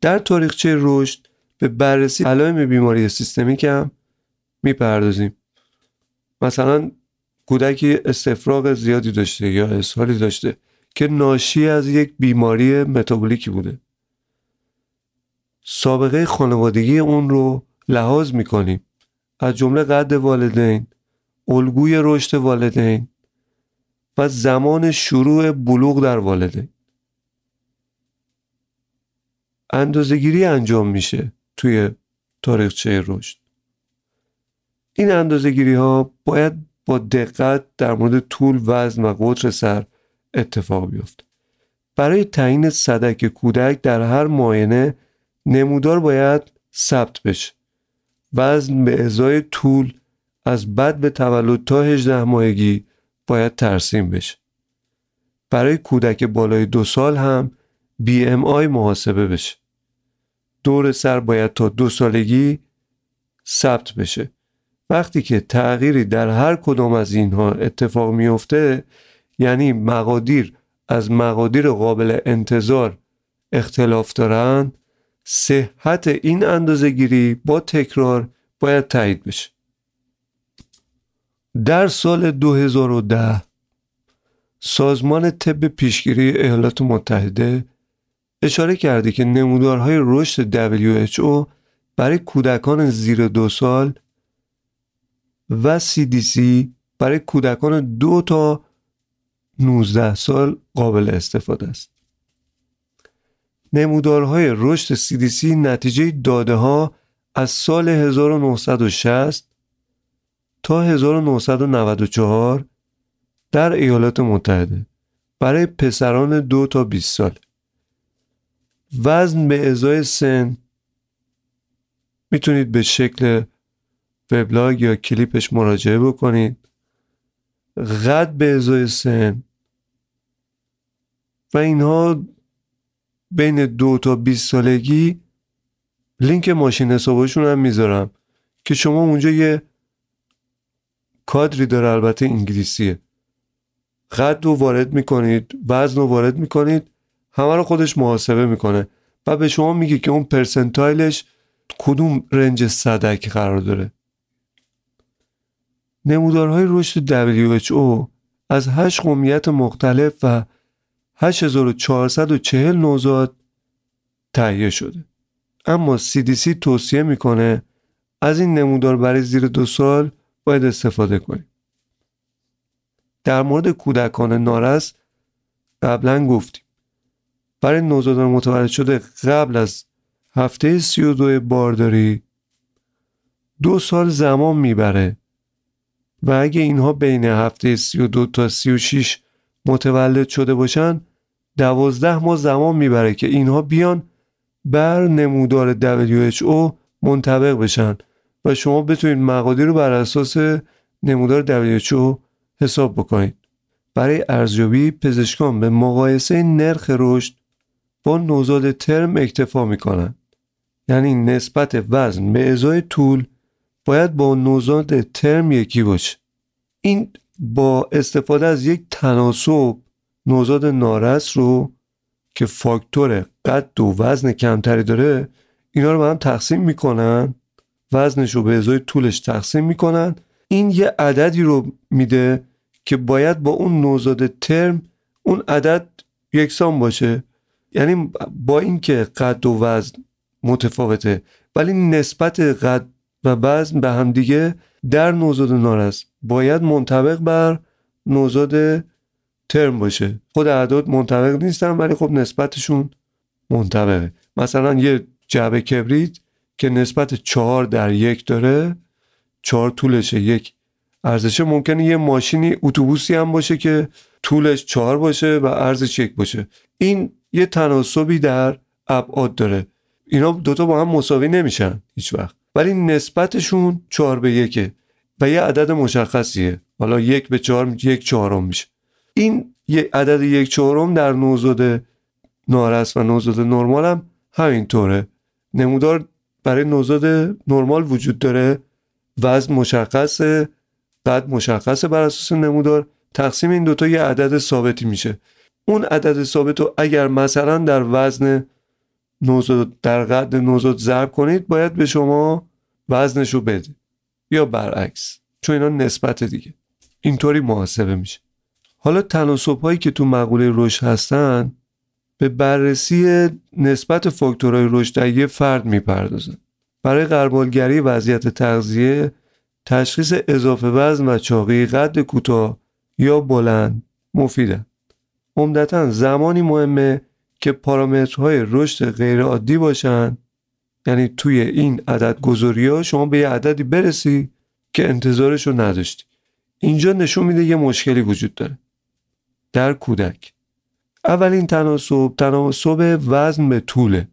در تاریخچه رشد به بررسی علائم بیماری سیستمیک هم می‌پردازیم. مثلا کودکی استفراغ زیادی داشته یا اسهالی داشته که ناشی از یک بیماری متابولیکی بوده. سابقه خانوادگی اون رو لحاظ می‌کنیم. از جمله قد والدین الگوی رشد والدین و زمان شروع بلوغ در والدین. اندازهگیری انجام میشه توی تاریخچه رشد. این اندازهگیری ها باید با دقت در مورد طول وزن و قطر سر اتفاق بیفته برای تعیین صدک کودک در هر معاینه نمودار باید ثبت بشه. وزن به ازای طول از بد به تولد تا 18 ماهگی باید ترسیم بشه. برای کودک بالای دو سال هم BMI محاسبه بشه. دور سر باید تا دو سالگی ثبت بشه. وقتی که تغییری در هر کدام از اینها اتفاق میفته یعنی مقادیر از مقادیر قابل انتظار اختلاف دارند صحت این اندازه گیری با تکرار باید تایید بشه. در سال 2010 سازمان طب پیشگیری ایالات متحده اشاره کرده که نمودارهای رشد WHO برای کودکان زیر دو سال و CDC برای کودکان دو تا 19 سال قابل استفاده است. نمودارهای رشد CDC نتیجه داده ها از سال 1960 تا 1994 در ایالات متحده برای پسران دو تا 20 سال وزن به ازای سن می‌تونید به شکل وبلاگ یا کلیپش مراجعه بکنید. قد به ازای سن. و اینها بین دو تا 20 سالگی لینک ماشین حسابشون هم می‌ذارم که شما اونجا یه کادری داره البته انگلیسیه. قد رو وارد می‌کنید وزن رو وارد می‌کنید همه رو خودش محاسبه می‌کنه و به شما میگه که اون پرسنتایلش کدوم رنج صدک قرار داره. نمودارهای رشد WHO از هشت قومیت مختلف و 8440 نوزاد تهیه شده. اما CDC توصیه می‌کنه از این نمودار برای زیر دو سال باید استفاده کنیم. در مورد کودکان نارس قبلا گفتیم. برای نوزادان متولد شده قبل از هفته سی و دو بارداری دو سال زمان می‌بره و اگه اینها بین هفته سی و دو تا سی و شیش متولد شده باشن دوازده ماه زمان می‌بره که اینها بیان بر نمودار WHO منطبق بشن و شما بتونید مقادیر رو بر اساس نمودار WHO حساب بکنید. برای ارزیابی پزشکان به مقایسه نرخ رشد با نوزاد ترم اکتفا می‌کنند. یعنی نسبت وزن به ازای طول باید با نوزاد ترم یکی باشه. این با استفاده از یک تناسب نوزاد نارس رو که فاکتور قد و وزن کمتری داره اینا رو به هم تقسیم می‌کنن. وزنش رو به ازای طولش تقسیم می‌کنن. این یه عددی رو میده که باید با اون نوزاد ترم اون عدد یکسان باشه. یعنی با اینکه قد و وزن متفاوته ولی نسبت قد و وزن به هم دیگه در نوزاد نارس باید منطبق بر نوزاد ترم باشه. خود اعداد منطبق نیستن ولی خب نسبتشون منطبقه. مثلا یه جعبه کبریت که نسبت چهار در یک داره چهار طولشه. یک ارزشه ممکنه یه ماشینی اتوبوسی هم باشه که طولش چهار باشه و ارزش یک باشه. این یه تناسبی در ابعاد داره. اینا دوتا با هم مساوی نمیشن هیچ وقت. ولی نسبتشون چهار به یکه و یه عدد مشخصیه. حالا یک به چهار یک چهارم میشه. این یه عدد یک چهارم در نوزاد نارس و نوزاد نرمال هم همینطوره. نمودار برای نوزاد نرمال وجود داره. وزن مشخصه قد مشخصه بر اساس نمودار. تقسیم این دوتا یه عدد ثابتی میشه. اون عدد ثابت رو اگر مثلا در وزن نوزاد در قد نوزاد ضرب کنید باید به شما وزنش رو بده. یا برعکس چون اینا نسبت دیگه. اینطوری محاسبه میشه. حالا تناسب هایی که تو مقوله رشد هستن به بررسی نسبت فاکتورهای رشد در یه فرد می‌پردازن. برای قربالگری وضعیت تغذیه تشخیص اضافه وزن و چاقی قد کوتاه یا بلند مفیدن. عمدتا زمانی مهمه که پارامترهای رشد غیرعادی باشن. یعنی توی این عدد گذاری ها شما به یه عددی برسی که انتظارش رو نداشتی. اینجا نشون میده یه مشکلی وجود داره. در کودک. اولین تناسب تناسب وزن به طوله.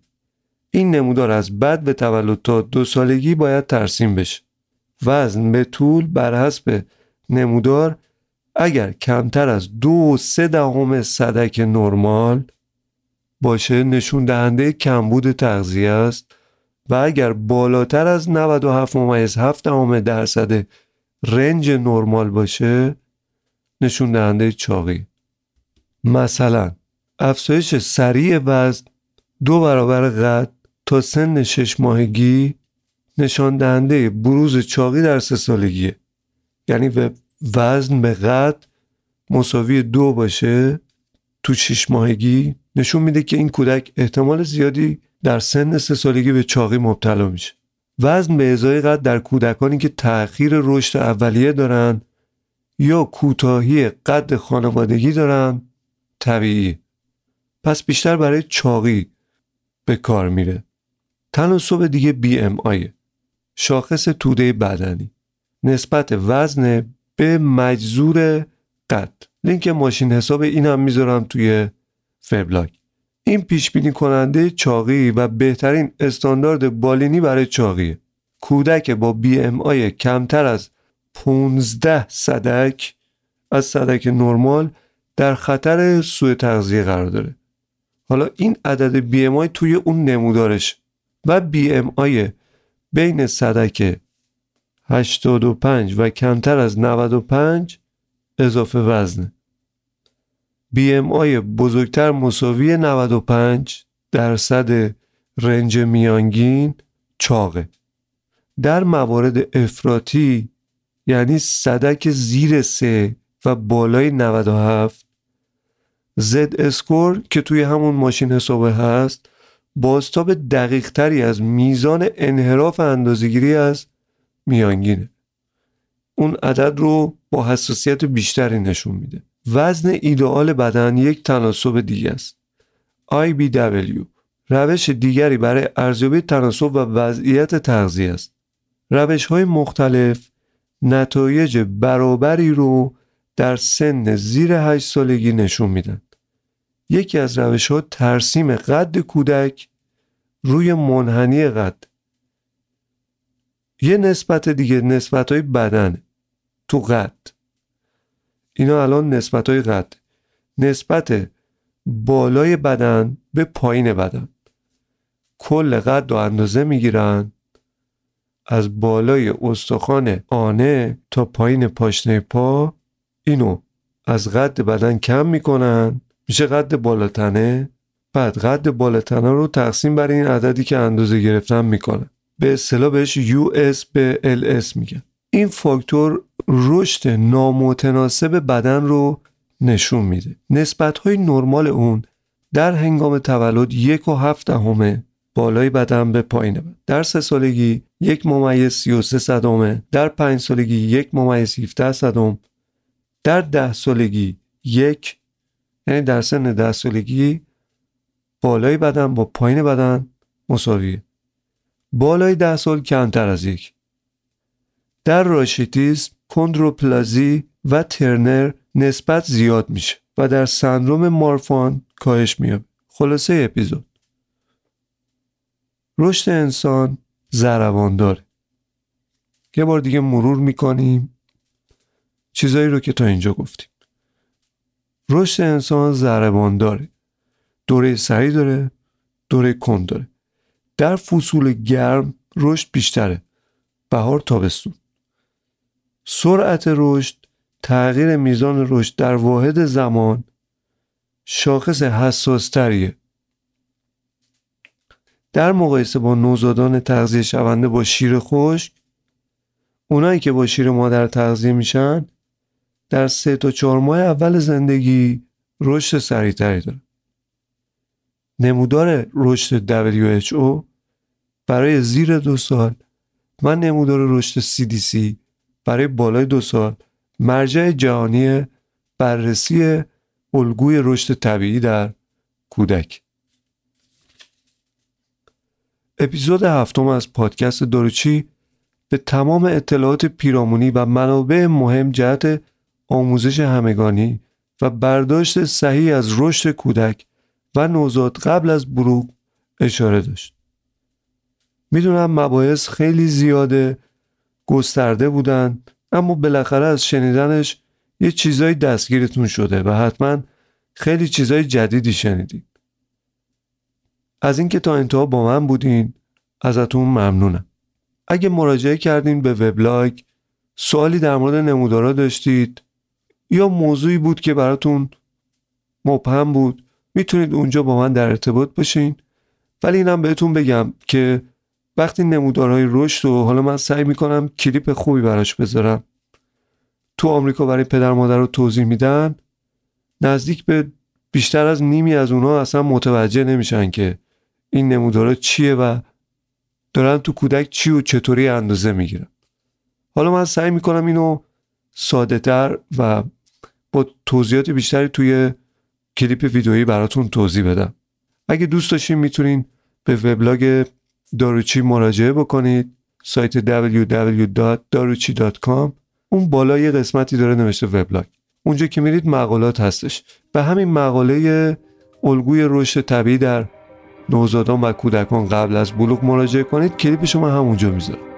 این نمودار از بد به تولد تا دو سالگی باید ترسیم بشه. وزن به طول بر حسب نمودار اگر کمتر از دو و سه دهم صدک نرمال باشه نشون دهنده کمبود تغذیه است و اگر بالاتر از 97 ممیز 7 دهم درصد رنج نرمال باشه نشون دهنده چاقی. مثلا افزایش سریع وزن دو برابر قد تا سن شش ماهگی نشان دهنده بروز چاقی در سه سالگیه. یعنی وزن به قد مساوی دو باشه تو شش ماهگی نشون میده که این کودک احتمال زیادی در سن سه سالگی به چاقی مبتلا میشه. وزن به ازای قد در کودکانی که تأخیر رشد اولیه دارن یا کوتاهی قد خانوادگی دارن طبیعی. پس بیشتر برای چاقی به کار میره. تناسب دیگه بی ام آیه شاخص توده بدنی. نسبت وزن به مجزور قد. لینک ماشین حساب این هم می‌ذارم توی وبلاگ این پیش بینی کننده چاقی و بهترین استاندارد بالینی برای چاقیه. کودک با BMI کمتر از 15 صدک از صدک نرمال در خطر سوء تغذیه قرار داره. حالا این عدد BMI توی اون نمودارش و بی ام آی بین صدک 85 و کمتر از 95 اضافه وزنه. BMI بزرگتر مساوی 95 درصد رنج میانگین چاقه. در موارد افراطی یعنی صدک زیر سه و بالای 97 زد اسکور که توی همون ماشین حسابه هست بازتاب دقیق تری از میزان انحراف اندازگیری از میانگینه. اون عدد رو با حساسیت بیشتری نشون میده. وزن ایدئال بدن یک تناسب دیگه است. IBW روش دیگری برای ارزیابی تناسب و وضعیت تغذیه است. روش های مختلف نتایج برابری رو در سن زیر 8 سالگی نشون میدن یکی از روش ها ترسیم قد کودک روی منحنی قد. یه نسبت دیگه نسبت های بدن تو قد. اینا الان نسبت های قد. نسبت بالای بدن به پایین بدن. کل قد و اندازه می‌گیرن از بالای استخوان آنه تا پایین پاشنه پا. اینو از قد بدن کم می‌کنن. میشه قد بالاتنه. بعد قد بالاتنه رو تقسیم بر این عددی که اندازه گرفتن می‌کنن. به اصطلاح بهش US به LS میگن. این فاکتور رشد نامتناسب بدن رو نشون میده. نسبت های نرمال اون در هنگام تولد یک و هفت دهمه بالای بدن به پایین بدن در سه سالگی یک ممیز سی و سه صدامه در پنج سالگی یک ممیز 17 صدم در ده سالگی یک یعنی در سن ده سالگی بالای بدن با پایین بدن مساویه. بالای ده سال کمتر از یک. در راشیتیسم کندروپلازی و ترنر نسبت زیاد میشه و در سندروم مارفان کاهش میاد خلاصه اپیزود. رشد انسان زروان داره یه بار دیگه مرور می‌کنیم. چیزایی رو که تا اینجا گفتیم. رشد انسان زربان داره دوره سریع داره دوره کند داره. در فصول گرم رشد بیشتره. بهار تابستون. سرعت رشد تغییر میزان رشد در واحد زمان شاخص حساس تریه در مقایسه با نوزادان تغذیه شونده با شیر خشک اونایی که با شیر مادر تغذیه میشن در سه تا چهار ماه اول زندگی رشد سریعتری داره. نمودار رشد WHO برای زیر دو سال و نمودار رشد CDC برای بالای دو سال مرجع جهانی بررسی الگوی رشد طبیعی در کودک اپیزود هفتم از پادکست داروچی به تمام اطلاعات پیرامونی و منابع مهم جهت آموزش همگانی و برداشت صحیح از رشد کودک و نوزاد قبل از بروغ اشاره داشت. می‌دونم مباحث خیلی زیاده گسترده بودن اما بالاخره از شنیدنش یه چیزایی دستگیرتون شده و حتما خیلی چیزای جدیدی شنیدید. از اینکه تا انتها با من بودین ازتون ممنونم. اگه مراجعه کردین به وبلاگ سوالی در مورد نمودارا داشتید یا موضوعی بود که براتون مبهم بود می‌تونید اونجا با من در ارتباط باشین ولی اینم بهتون بگم که وقتی نمودارهای رشد و حالا من سعی می‌کنم کلیپ خوبی براش بذارم. تو آمریکا برای پدر مادر رو توضیح میدن. نزدیک به بیشتر از نیمی از اونها اصلا متوجه نمیشن که این نمودارا چیه و دارن تو کودک چی و چطوری اندازه می‌گیرن. حالا من سعی می‌کنم اینو ساده تر و با توضیحات بیشتری توی کلیپ ویدئویی براتون توضیح بدم. اگه دوست داشتین می‌تونین به وبلاگ داروچی مراجعه بکنید. سایت www.daruchi.com اون بالا یه قسمتی داره نوشته وبلاگ. اونجا که میرید مقالات هستش. به همین مقاله الگوی رشد طبیعی در نوزادان و کودکان قبل از بلوغ مراجعه کنید. کلیپ شما همونجا می‌ذارم.